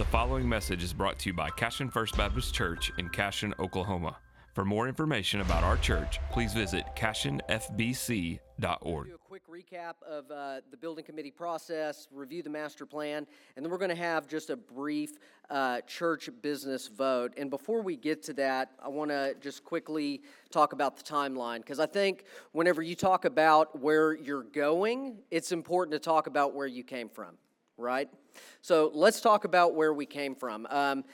The following message is brought to you by Cashion First Baptist Church in Cashion, Oklahoma. For more information about our church, please visit cashionfbc.org. Do a quick recap of uh, the building committee process, review the master plan, and then we're going to have just a brief uh, church business vote. And before we get to that, I want to just quickly talk about the timeline because I think whenever you talk about where you're going, it's important to talk about where you came from, right? So let's talk about where we came from. Um,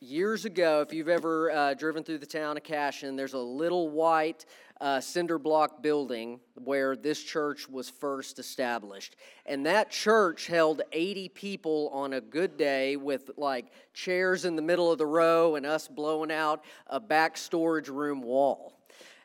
years ago, if you've ever uh, driven through the town of Cashion, there's a little white uh, cinder block building where this church was first established. And that church held 80 people on a good day with like chairs in the middle of the row and us blowing out a back storage room wall.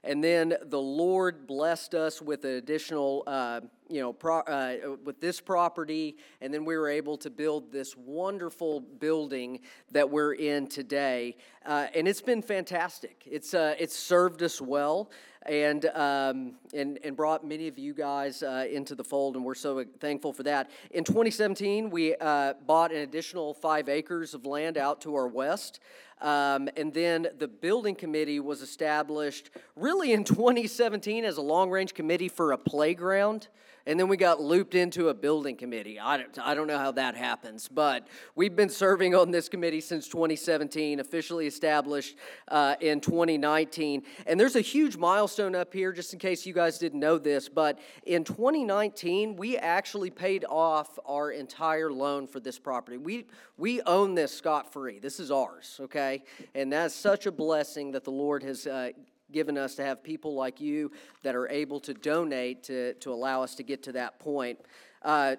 And then the Lord blessed us with an additional, uh, you know, pro- uh, with this property, and then we were able to build this wonderful building that we're in today. Uh, and it's been fantastic. It's uh, it's served us well and, um, and, and brought many of you guys uh, into the fold, and we're so thankful for that. In 2017, we uh, bought an additional five acres of land out to our west. Um, and then the building committee was established really in 2017 as a long range committee for a playground and then we got looped into a building committee. I don't, I don't know how that happens, but we've been serving on this committee since 2017, officially established uh, in 2019. And there's a huge milestone up here, just in case you guys didn't know this, but in 2019, we actually paid off our entire loan for this property. We, we own this scot free. This is ours, okay? And that's such a blessing that the Lord has uh, given us to have people like you that are able to donate to, to allow us to get to that point. Uh,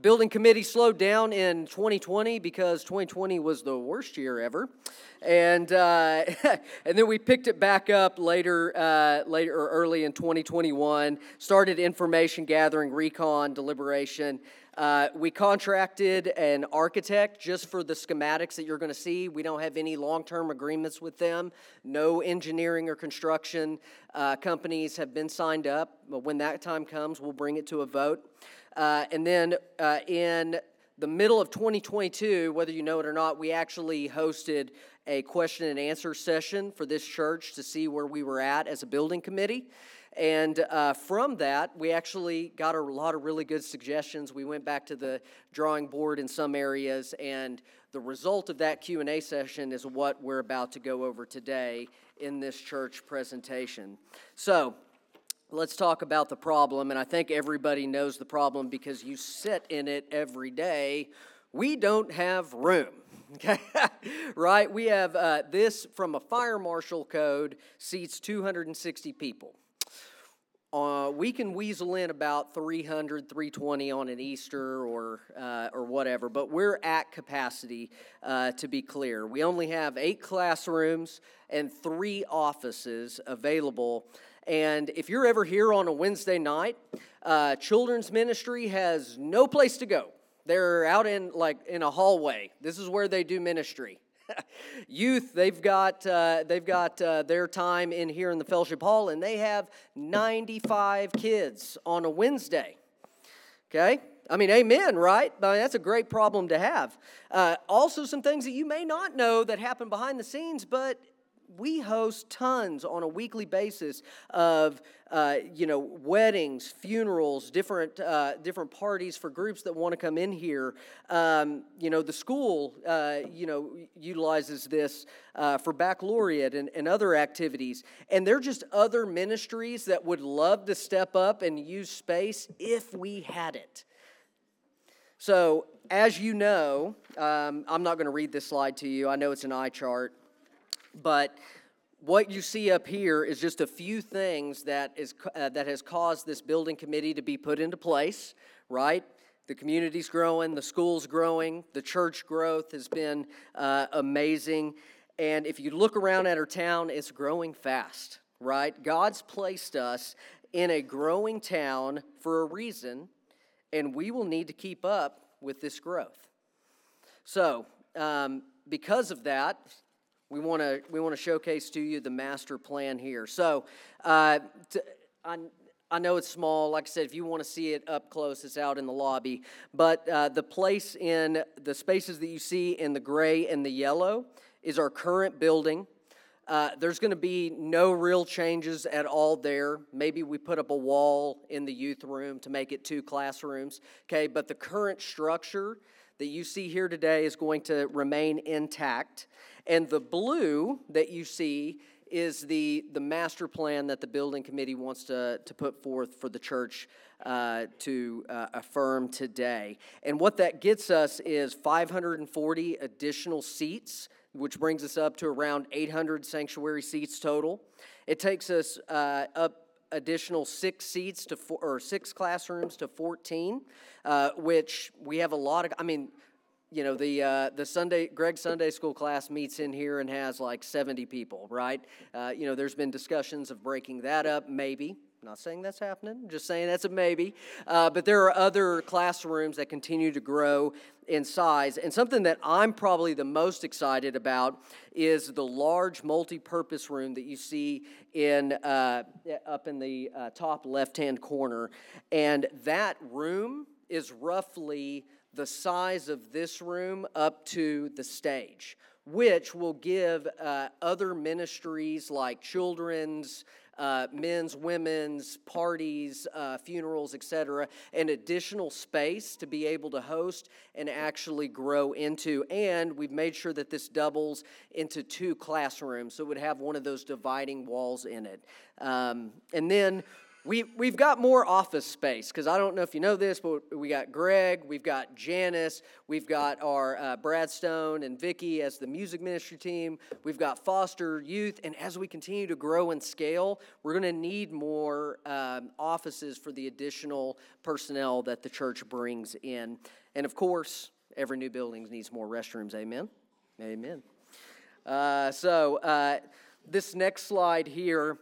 building committee slowed down in 2020 because 2020 was the worst year ever and uh, and then we picked it back up later uh, later or early in 2021 started information gathering recon deliberation uh, we contracted an architect just for the schematics that you're going to see. We don't have any long term agreements with them. No engineering or construction uh, companies have been signed up. But when that time comes, we'll bring it to a vote. Uh, and then uh, in the middle of 2022, whether you know it or not, we actually hosted a question and answer session for this church to see where we were at as a building committee. And uh, from that, we actually got a lot of really good suggestions. We went back to the drawing board in some areas, and the result of that Q&A session is what we're about to go over today in this church presentation. So, let's talk about the problem, and I think everybody knows the problem because you sit in it every day. We don't have room. Okay, right? We have uh, this from a fire marshal code seats 260 people. Uh, we can weasel in about 300, 320 on an Easter or, uh, or whatever, but we're at capacity uh, to be clear. We only have eight classrooms and three offices available. And if you're ever here on a Wednesday night, uh, children's ministry has no place to go. They're out in like in a hallway. This is where they do ministry. Youth, they've got, uh, they've got uh, their time in here in the fellowship hall, and they have 95 kids on a Wednesday. Okay? I mean, amen, right? I mean, that's a great problem to have. Uh, also, some things that you may not know that happen behind the scenes, but we host tons on a weekly basis of uh, you know weddings funerals different uh, different parties for groups that want to come in here. Um, you know the school uh, you know utilizes this uh, for baccalaureate and, and other activities. And they're just other ministries that would love to step up and use space if we had it. So as you know um, i'm not going to read this slide to you. I know it's an eye chart but what you see up here is just a few things that is uh, that has caused this building committee to be put into place, right? The community's growing, the school's growing, the church growth has been uh, amazing. And if you look around at our town, it's growing fast, right? God's placed us in a growing town for a reason, and we will need to keep up with this growth. So, um, because of that, we want to we want to showcase to you the master plan here. So, uh, to, I, I know it's small. Like I said, if you want to see it up close, it's out in the lobby. But uh, the place in the spaces that you see in the gray and the yellow is our current building. Uh, there's going to be no real changes at all there. Maybe we put up a wall in the youth room to make it two classrooms. Okay, but the current structure that you see here today is going to remain intact. And the blue that you see is the, the master plan that the building committee wants to, to put forth for the church uh, to uh, affirm today. And what that gets us is 540 additional seats which brings us up to around 800 sanctuary seats total. It takes us uh, up additional six seats to four, or six classrooms to 14, uh, which we have a lot of. I mean, you know the uh, the Sunday Greg Sunday School class meets in here and has like 70 people, right? Uh, you know, there's been discussions of breaking that up, maybe. Not saying that's happening, just saying that's a maybe. Uh, but there are other classrooms that continue to grow in size. And something that I'm probably the most excited about is the large multi purpose room that you see in, uh, up in the uh, top left hand corner. And that room is roughly the size of this room up to the stage, which will give uh, other ministries like children's uh, men's, women's, parties, uh, funerals, etc., an additional space to be able to host and actually grow into. And we've made sure that this doubles into two classrooms, so it would have one of those dividing walls in it. Um, and then we, we've got more office space because I don't know if you know this, but we got Greg, we've got Janice, we've got our uh, Brad Stone and Vicky as the music ministry team, we've got Foster Youth, and as we continue to grow and scale, we're going to need more um, offices for the additional personnel that the church brings in. And of course, every new building needs more restrooms. Amen? Amen. Uh, so, uh, this next slide here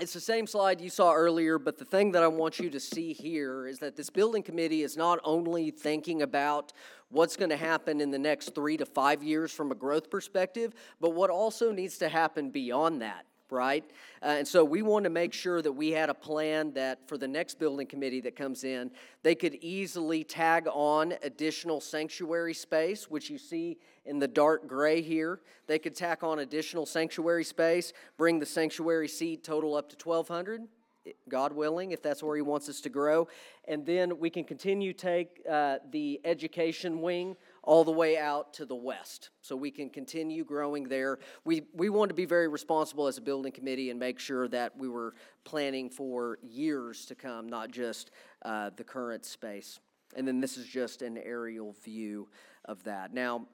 it's the same slide you saw earlier, but the thing that I want you to see here is that this building committee is not only thinking about what's going to happen in the next three to five years from a growth perspective, but what also needs to happen beyond that right? Uh, and so we want to make sure that we had a plan that for the next building committee that comes in, they could easily tag on additional sanctuary space, which you see in the dark gray here. They could tack on additional sanctuary space, bring the sanctuary seat total up to 1,200. God willing, if that's where He wants us to grow. And then we can continue take uh, the education wing all the way out to the west so we can continue growing there. We, we want to be very responsible as a building committee and make sure that we were planning for years to come, not just uh, the current space. And then this is just an aerial view of that. Now,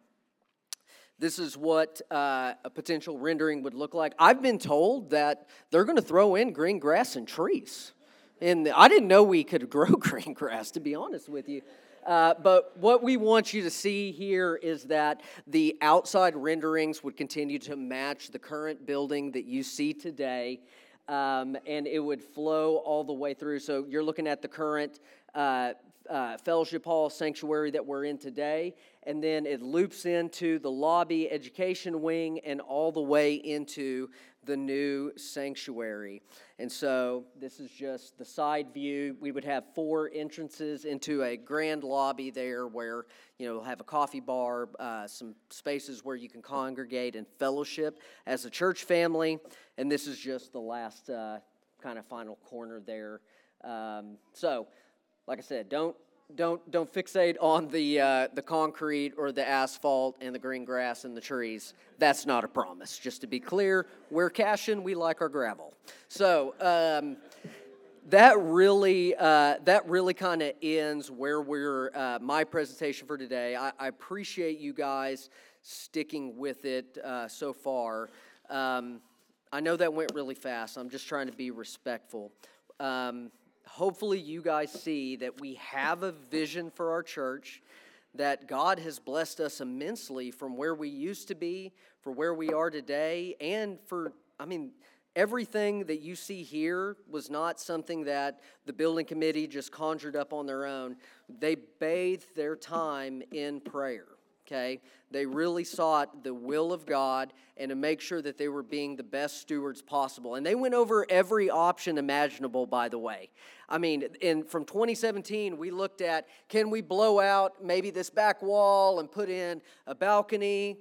this is what uh, a potential rendering would look like. I've been told that they're going to throw in green grass and trees. And I didn't know we could grow green grass, to be honest with you. Uh, but what we want you to see here is that the outside renderings would continue to match the current building that you see today. Um, and it would flow all the way through. So you're looking at the current uh, uh, Fellowship Hall sanctuary that we're in today, and then it loops into the lobby education wing and all the way into the new sanctuary. And so this is just the side view. We would have four entrances into a grand lobby there where, you know, we'll have a coffee bar, uh, some spaces where you can congregate and fellowship as a church family. And this is just the last uh, kind of final corner there. Um, so, like I said, don't don't don't fixate on the uh, the concrete or the asphalt and the green grass and the trees. That's not a promise. Just to be clear, we're Cashion. We like our gravel. So um, that really uh, that really kind of ends where we're uh, my presentation for today. I, I, appreciate you guys sticking with it uh, so far. Um, I know that went really fast. I'm just trying to be respectful. Um, hopefully you guys see that we have a vision for our church, that God has blessed us immensely from where we used to be, for where we are today, and for, I mean, everything that you see here was not something that the building committee just conjured up on their own. They bathed their time in prayer. Okay? They really sought the will of God and to make sure that they were being the best stewards possible. And they went over every option imaginable, by the way. I mean, in, from 2017, we looked at can we blow out maybe this back wall and put in a balcony?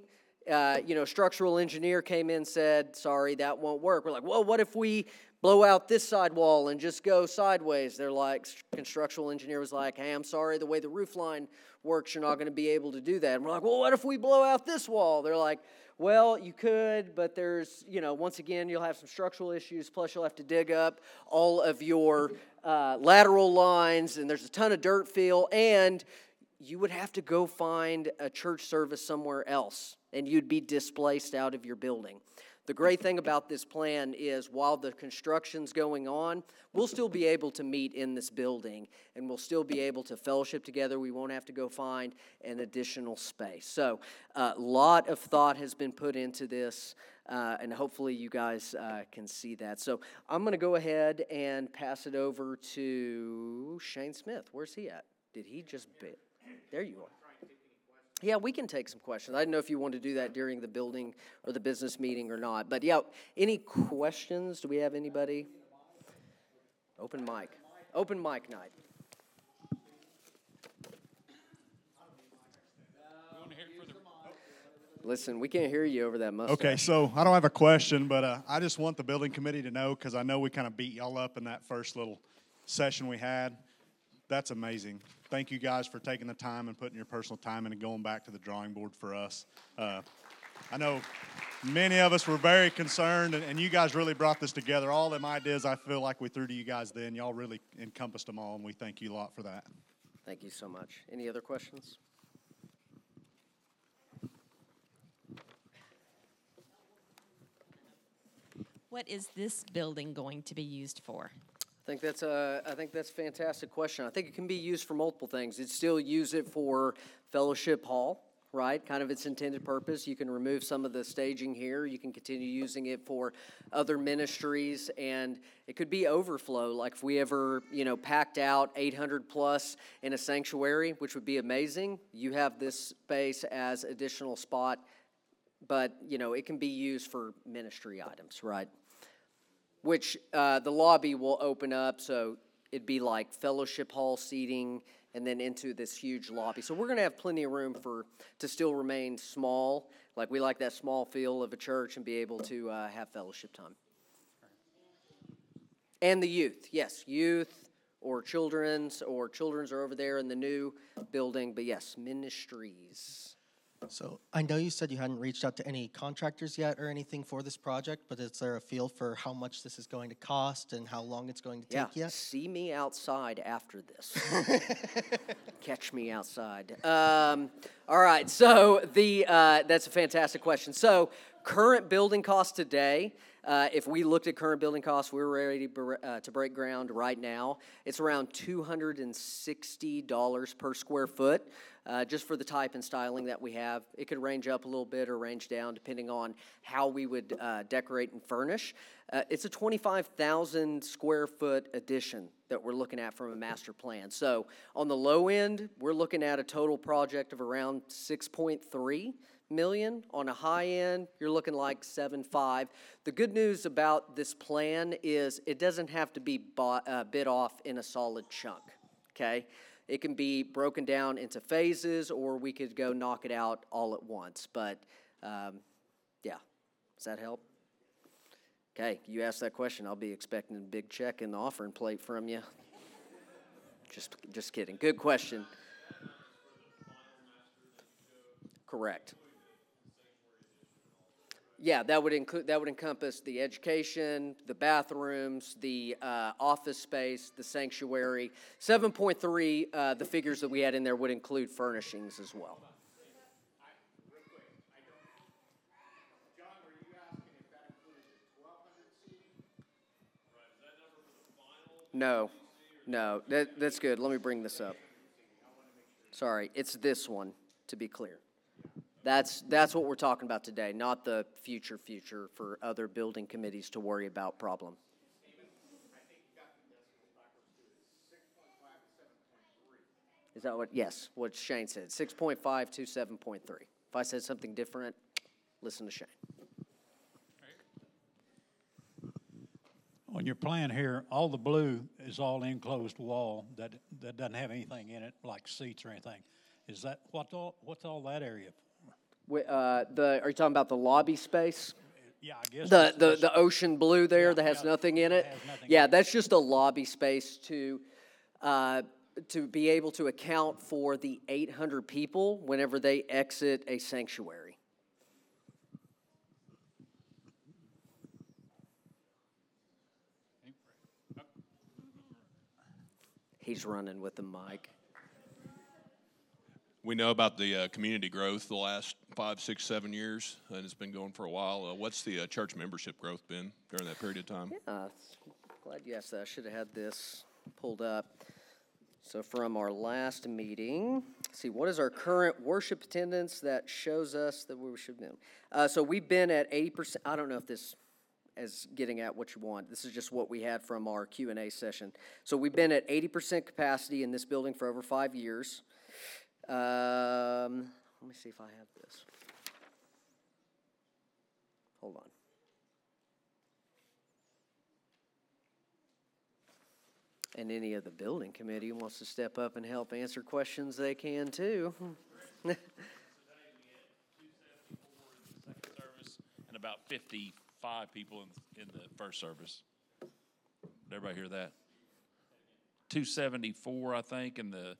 Uh, you know, structural engineer came in said, sorry, that won't work. We're like, well, what if we blow out this side wall and just go sideways? They're like, constructional engineer was like, hey, I'm sorry, the way the roof line works, you're not going to be able to do that. And we're like, well, what if we blow out this wall? They're like, well, you could, but there's, you know, once again, you'll have some structural issues, plus you'll have to dig up all of your uh, lateral lines, and there's a ton of dirt fill, and you would have to go find a church service somewhere else, and you'd be displaced out of your building. The great thing about this plan is while the construction's going on, we'll still be able to meet in this building and we'll still be able to fellowship together. We won't have to go find an additional space. So, a lot of thought has been put into this. Uh, and hopefully, you guys uh, can see that. So, I'm going to go ahead and pass it over to Shane Smith. Where's he at? Did he just bit? There you are. Yeah, we can take some questions. I didn't know if you want to do that during the building or the business meeting or not. But yeah, any questions? Do we have anybody? Open mic. Open mic night. Listen, we can't hear you over that mustache. Okay, so I don't have a question, but uh, I just want the building committee to know because I know we kind of beat y'all up in that first little session we had. That's amazing. Thank you guys for taking the time and putting your personal time in and going back to the drawing board for us. Uh, I know many of us were very concerned, and, and, you guys really brought this together. All them ideas I feel like we threw to you guys then, y'all really encompassed them all, and we thank you a lot for that. Thank you so much. Any other questions? What is this building going to be used for? I think that's a, I think that's a fantastic question. I think it can be used for multiple things. You'd still use it for fellowship hall, right? Kind of its intended purpose. You can remove some of the staging here. You can continue using it for other ministries, and it could be overflow. Like if we ever, you know, packed out 800 plus in a sanctuary, which would be amazing. You have this space as additional spot, but you know, it can be used for ministry items, right? Which uh, the lobby will open up. So it'd be like fellowship hall seating and then into this huge lobby. So we're going to have plenty of room for to still remain small. Like we like that small feel of a church and be able to uh, have fellowship time. And the youth, yes, youth or children's or children's are over there in the new building, but yes, ministries. So I know you said you hadn't reached out to any contractors yet or anything for this project, but is there a feel for how much this is going to cost and how long it's going to yeah, take yet? See me outside after this. Catch me outside. Um, all right, so the uh, that's a fantastic question. So current building costs today. Uh, if we looked at current building costs, we're ready to, uh, to break ground right now. It's around $260 per square foot uh, just for the type and styling that we have. It could range up a little bit or range down depending on how we would uh, decorate and furnish. Uh, it's a 25,000 square foot addition that we're looking at from a master plan. So on the low end, we're looking at a total project of around 6.3 million. On a high end, you're looking like 7.5. The good news about this plan is it doesn't have to be bought, uh, bit off in a solid chunk. Okay, it can be broken down into phases, or we could go knock it out all at once. But um, yeah, does that help? Okay, you asked that question. I'll be expecting a big check in the offering plate from you. Just, just kidding. Good question. Correct. Yeah, that would include that would encompass the education, the bathrooms, the uh, office space, the sanctuary. Seven point three, uh, the figures that we had in there would include furnishings as well. No, no, that, that's good. Let me bring this up. Sorry, it's this one, to be clear. That's, that's what we're talking about today, not the future future for other building committees to worry about problem. Is that what, yes, what Shane said, six point five to seven point three. If I said something different, listen to Shane. On your plan here, all the blue is all enclosed wall that, that doesn't have anything in it, like seats or anything. Is that, what all, what's all that area? for? Uh, the, are you talking about the lobby space? Yeah, I guess. The, the, the ocean blue there that has yeah, nothing in it? nothing Yeah, in it. that's just a lobby space to, uh, to be able to account for the eight hundred people whenever they exit a sanctuary. He's running with the mic. We know about the uh, community growth the last five, six, seven years, and it's been going for a while. Uh, what's the uh, church membership growth been during that period of time? Uh, glad you asked that. I should have had this pulled up. So from our last meeting, see, what is our current worship attendance that shows us that we should be? Uh, so we've been at eighty percent, I don't know if this is getting at what you want. This is just what we had from our Q and A session. So we've been at eighty percent capacity in this building for over five years. Um, let me see if I have this. Hold on. And any of the building committee wants to step up and help answer questions, they can too. and about fifty-five people in, in the first service. Did everybody hear that? Two seventy-four, I think, in the,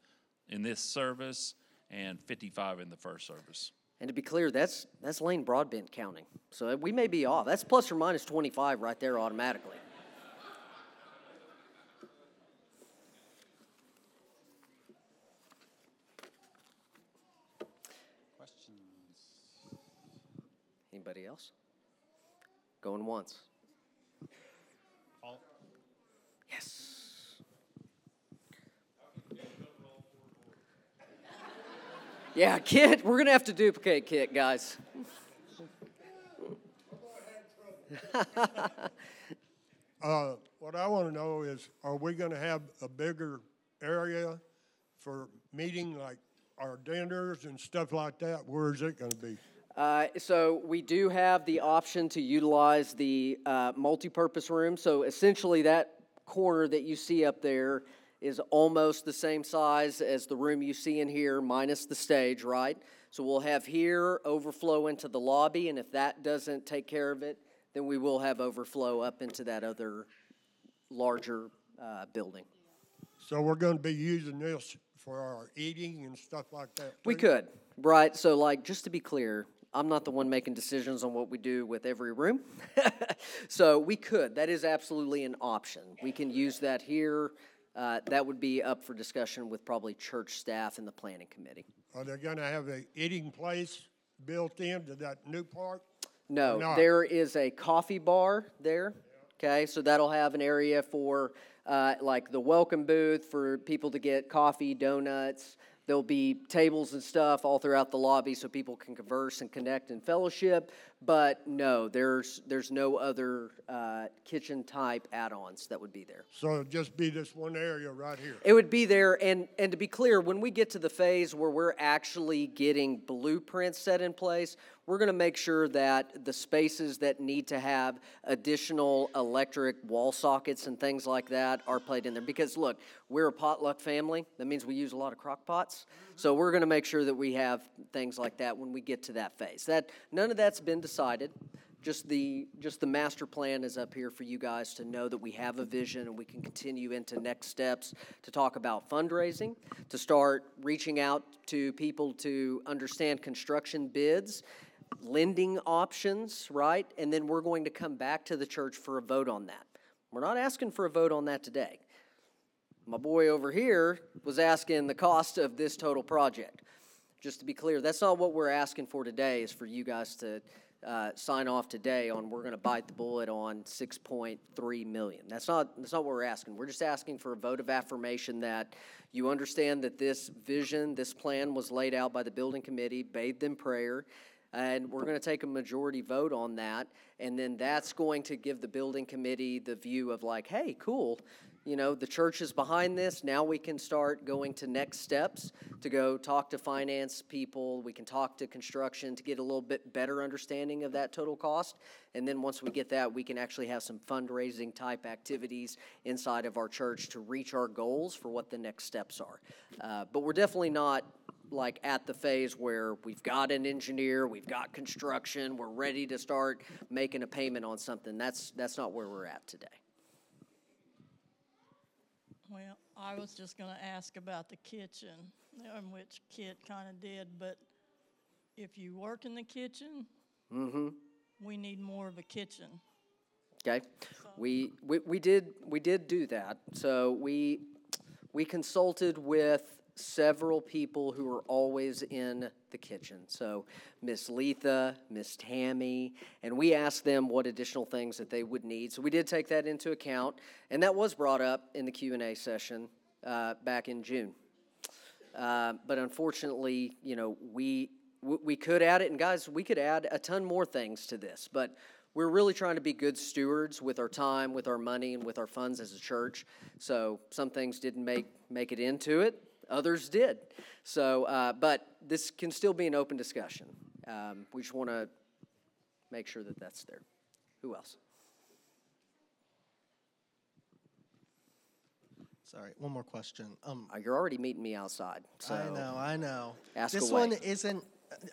in this service, and fifty-five in the first service. And to be clear, that's, that's Lane Broadbent counting. So we may be off. That's plus or minus 25 right there automatically. Questions? Anybody else? Going once? Yeah, Kit, we're gonna have to duplicate Kit, guys. Uh, what I want to know is, are we going to have a bigger area for meeting, like our dinners and stuff like that? Where is it going to be? Uh, so we do have the option to utilize the uh, multi-purpose room. So essentially, that corner that you see up there is almost the same size as the room you see in here, minus the stage, right? So we'll have here overflow into the lobby, and if that doesn't take care of it, then we will have overflow up into that other larger uh, building. So we're going to be using this for our eating and stuff like that? We could, right? So, like, just to be clear, I'm not the one making decisions on what we do with every room. so, we could. That is absolutely an option. We can use that here. Uh, that would be up for discussion with probably church staff and the planning committee. Are they going to have a eating place built into that new park? No, not? there is a coffee bar there. Okay, so that'll have an area for uh, like the welcome booth for people to get coffee, donuts. There'll be tables and stuff all throughout the lobby so people can converse and connect and fellowship. But no, there's there's no other uh, kitchen type add-ons that would be there. So it'll just be this one area right here? It would be there, and, and to be clear, when we get to the phase where we're actually getting blueprints set in place, we're gonna make sure that the spaces that need to have additional electric wall sockets and things like that are played in there. Because look, we're a potluck family, that means we use a lot of crock pots. So we're gonna make sure that we have things like that when we get to that phase. That, none of that's been decided. Just the, just the master plan is up here for you guys to know that we have a vision and we can continue into next steps to talk about fundraising, to start reaching out to people to understand construction bids, lending options, right? And then we're going to come back to the church for a vote on that. We're not asking for a vote on that today. My boy over here was asking the cost of this total project. Just to be clear, that's not what we're asking for today, is for you guys to uh, sign off today on, we're going to bite the bullet on 6.3 million. That's not, that's not what we're asking. We're just asking for a vote of affirmation that you understand that this vision, this plan was laid out by the building committee, bathed in prayer, and we're going to take a majority vote on that. And then that's going to give the building committee the view of like, hey, cool, you know, the church is behind this. Now we can start going to next steps to go talk to finance people. We can talk to construction to get a little bit better understanding of that total cost. And then once we get that, we can actually have some fundraising type activities inside of our church to reach our goals for what the next steps are. Uh, but we're definitely not like at the phase where we've got an engineer, we've got construction, we're ready to start making a payment on something. That's that's not where we're at today. Well, I was just gonna ask about the kitchen, um, which Kit kinda did, but if you work in the kitchen, we need more of a kitchen. Okay, we, we, we did, we did do that. So we, we consulted with several people who are always in the kitchen. So Miss Letha, Miss Tammy, and we asked them what additional things that they would need. So we did take that into account, and that was brought up in the Q and A session uh, back in June. Uh, but unfortunately, you know, we we could add it, and guys, we could add a ton more things to this. But we're really trying to be good stewards with our time, with our money, and with our funds as a church. So some things didn't make make it into it. Others did. So, uh, but this can still be an open discussion. Um, we just want to make sure that that's there. Who else? Sorry, one more question. Um, Uh, You're already meeting me outside. So I know, I know. ask this away. one isn't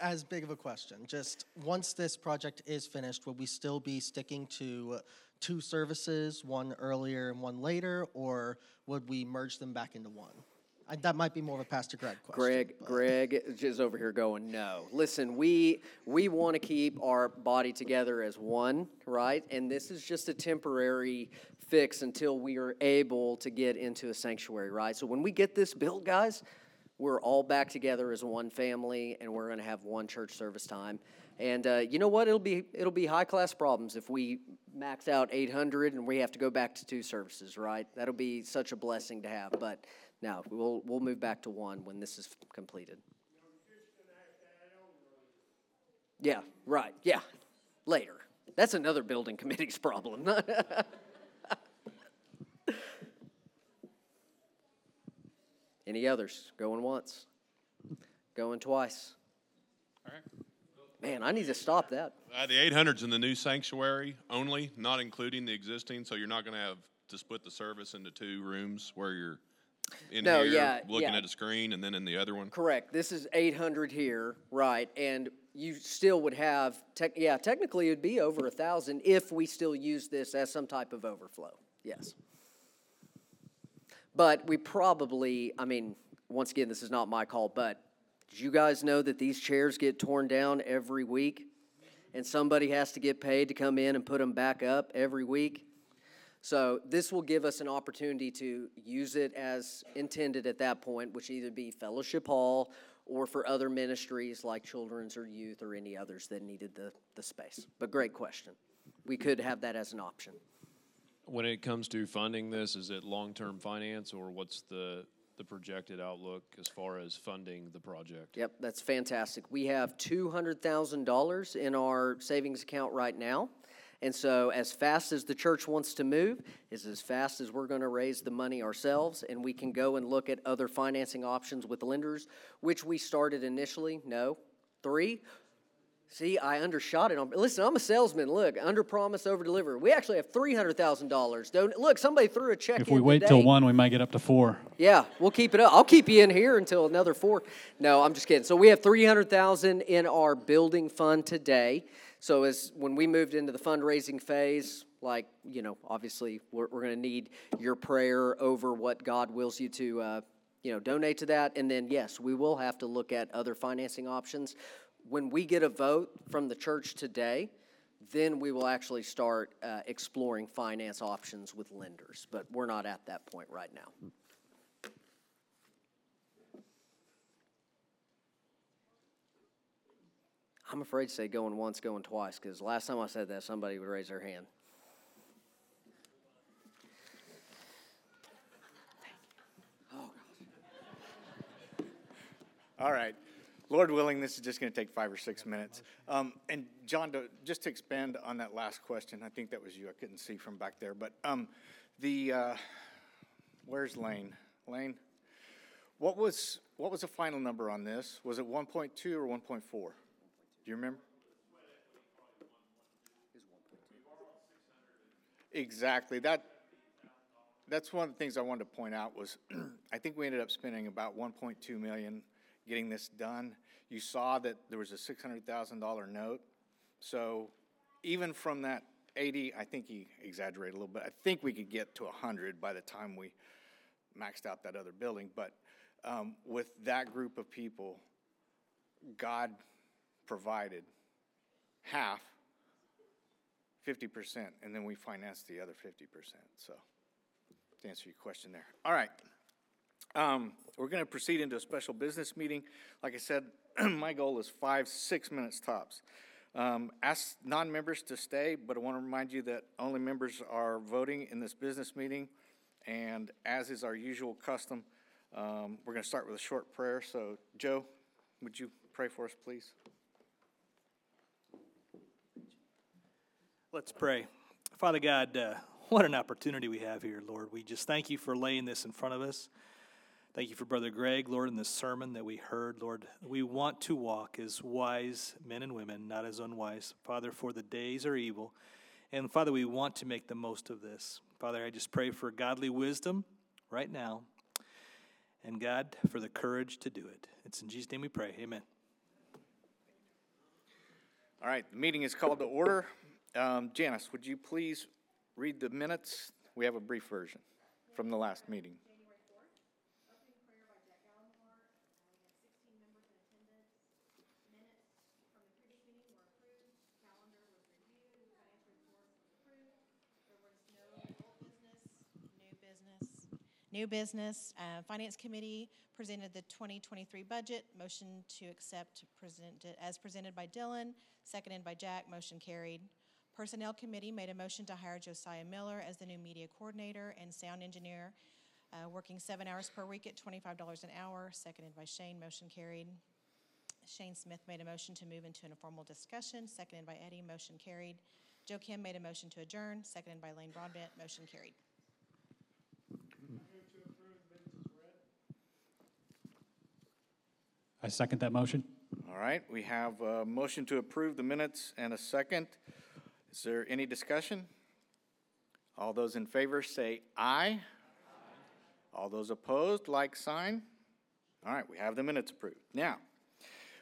as big of a question. Just once this project is finished, will we still be sticking to two services, one earlier and one later, or would we merge them back into one? I, that might be more of a Pastor Greg question. Greg, but- Greg is over here going, no. Listen, we we want to keep our body together as one, right? And this is just a temporary fix until we are able to get into a sanctuary, right? So when we get this built, guys, we're all back together as one family, and we're going to have one church service time. And uh, you know what? It'll be it'll be high class problems if we max out 800 and we have to go back to two services, right? That'll be such a blessing to have. But now we'll we'll move back to one when this is completed. Yeah, right. Yeah, later. That's another building committee's problem. Any others? Going once? Going twice? Man, I need to stop that. Uh, the 800's in the new sanctuary only, not including the existing, so you're not going to have to split the service into two rooms where you're in No, here yeah, looking yeah. at a screen and then in the other one. Correct. This is 800 here, right? And you still would have, tech, yeah, technically it would be over a thousand if we still use this as some type of overflow. Yes. But we probably, I mean, once again, this is not my call, but did you guys know that these chairs get torn down every week? And somebody has to get paid to come in and put them back up every week? So this will give us an opportunity to use it as intended at that point, which either be fellowship hall or for other ministries like children's or youth or any others that needed the, the space. But great question. We could have that as an option. When it comes to funding this, is it long-term finance or what's the, the projected outlook as far as funding the project? Yep, that's fantastic. We have two hundred thousand dollars in our savings account right now. And so as fast as the church wants to move is as fast as we're gonna raise the money ourselves and we can go and look at other financing options with lenders, which we started initially, no, three. See, I undershot it on, listen, I'm a salesman, look, under promise, over deliver. We actually have three hundred thousand dollars. Don't, look, somebody threw a check If we wait till one, we might get up to four. Yeah, we'll keep it up. I'll keep you in here until another four. No, I'm just kidding. So we have three hundred thousand in our building fund today. So as when we moved into the fundraising phase, like you know, obviously we're, we're going to need your prayer over what God wills you to, uh, you know, donate to that. And then yes, we will have to look at other financing options. When we get a vote from the church today, then we will actually start uh, exploring finance options with lenders. But we're not at that point right now. I'm afraid to say going once, going twice, because last time I said that, somebody would raise their hand. All right. Lord willing, this is just going to take five or six minutes. Um, and John, to, just to expand on that last question, I think that was you. I couldn't see from back there, but um, the uh, where's Lane? Lane? What was, what was the final number on this? Was it one point two or one point four? Do you remember? Exactly, that, that's one of the things I wanted to point out was, I think we ended up spending about one point two million getting this done. You saw that there was a six hundred thousand dollar note, so even from that eighty, I think he exaggerated a little bit, I think we could get to hundred by the time we maxed out that other building, but, um, with that group of people, God provided half, fifty percent, and then we financed the other fifty percent, so, to answer your question there. All right. Um, we're gonna proceed into a special business meeting. Like I said, my goal is five, six minutes tops. Um, ask non-members to stay, but I want to remind you that only members are voting in this business meeting. And as is our usual custom, um, we're gonna start with a short prayer. So, Joe, would you pray for us, please? Let's pray. Father God, uh, what an opportunity we have here, Lord. We just thank you for laying this in front of us. Thank you for Brother Greg, Lord, in this sermon that we heard, Lord. We want to walk as wise men and women, not as unwise. Father, for the days are evil. And Father, we want to make the most of this. Father, I just pray for godly wisdom right now. And God, for the courage to do it. It's in Jesus' name we pray. Amen. All right, the meeting is called to order. Um, Janice, would you please read the minutes? We have a brief version from the last meeting. New business, uh, Finance Committee presented the 2023 budget. Motion to accept presented, as presented by Dylan, seconded by Jack, motion carried. Personnel Committee made a motion to hire Josiah Miller as the new media coordinator and sound engineer, uh, working seven hours per week at $25 an hour, seconded by Shane, motion carried. Shane Smith made a motion to move into an informal discussion, seconded by Eddie, motion carried. Joe Kim made a motion to adjourn, seconded by Lane Broadbent, motion carried. I second that motion. All right, we have a motion to approve the minutes and a second. Is there any discussion? All those in favor say aye. All those opposed, like sign. All right, we have the minutes approved. Now,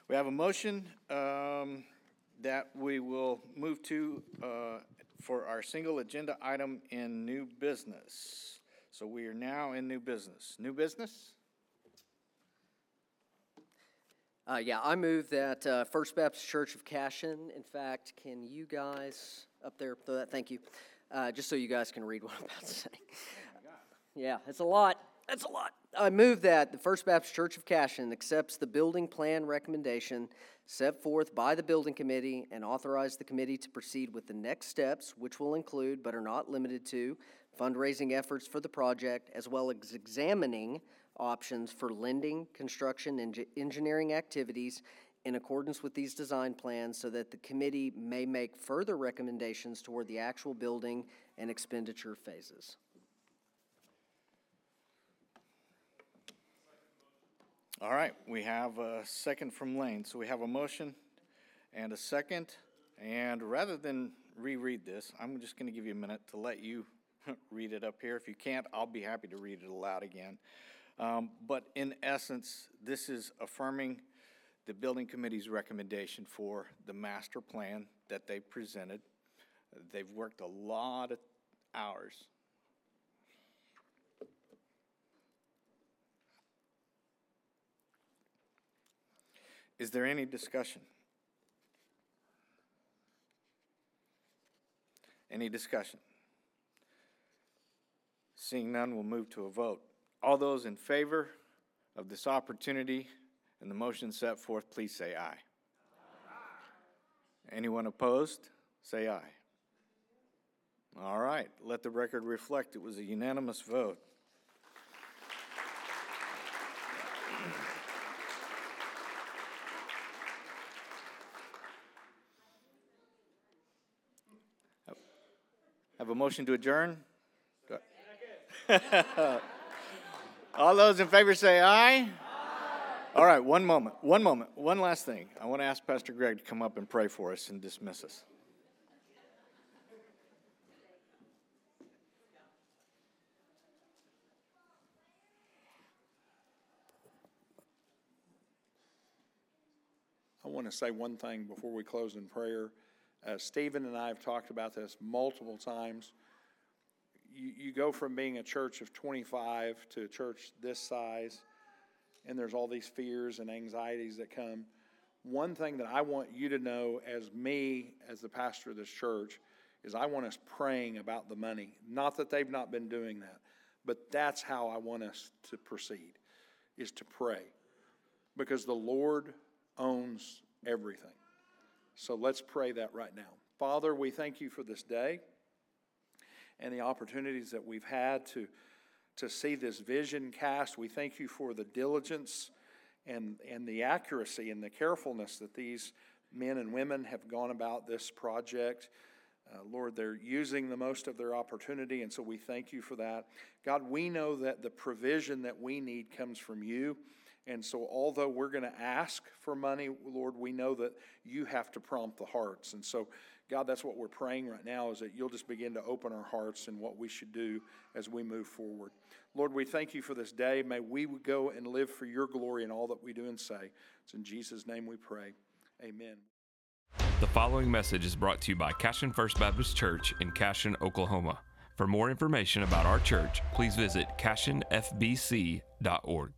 we have a motion um, that we will move to uh, for our single agenda item in new business. So we are now in new business. New business? Uh, yeah, I move that uh, First Baptist Church of Cashion. In fact, can you guys up there throw that? Thank you. Uh, just so you guys can read what I'm about to say. Yeah, it's a lot. That's a lot. I move that the First Baptist Church of Cashion accepts the building plan recommendation set forth by the building committee and authorize the committee to proceed with the next steps, which will include, but are not limited to, fundraising efforts for the project, as well as examining options for lending, construction, and engineering activities in accordance with these design plans so that the committee may make further recommendations toward the actual building and expenditure phases. All right, we have a second from Lane. So we have a motion and a second. And rather than reread this, I'm just going to give you a minute to let you read it up here. If you can't, I'll be happy to read it aloud again. Um, but in essence, this is affirming the building committee's recommendation for the master plan that they presented. They've worked a lot of hours. Is there any discussion? Any discussion? Seeing none, we'll move to a vote. All those in favor of this opportunity and the motion set forth, please say aye. Anyone opposed? Say aye. All right, let the record reflect it was a unanimous vote. Have a motion to adjourn? All those in favor say aye. All right, one moment, one moment, one last thing. I want to ask Pastor Greg to come up and pray for us and dismiss us. I want to say one thing before we close in prayer. Uh, Stephen and I have talked about this multiple times. You, you go from being a church of 25 to a church this size, and there's all these fears and anxieties that come. One thing that I want you to know, as me, as the pastor of this church, is I want us praying about the money. Not that they've not been doing that, but that's how I want us to proceed, is to pray. Because the Lord owns everything. So let's pray that right now. Father, we thank you for this day and the opportunities that we've had to, to see this vision cast. We thank you for the diligence and, and the accuracy and the carefulness that these men and women have gone about this project. Uh, Lord, they're using the most of their opportunity, and so we thank you for that. God, we know that the provision that we need comes from you. And so, although we're going to ask for money, Lord, we know that you have to prompt the hearts. And so, God, that's what we're praying right now is that you'll just begin to open our hearts and what we should do as we move forward. Lord, we thank you for this day. May we go and live for your glory in all that we do and say. It's in Jesus' name we pray. Amen. The following message is brought to you by Cashion First Baptist Church in Cashion, Oklahoma. For more information about our church, please visit cashionfbc.org.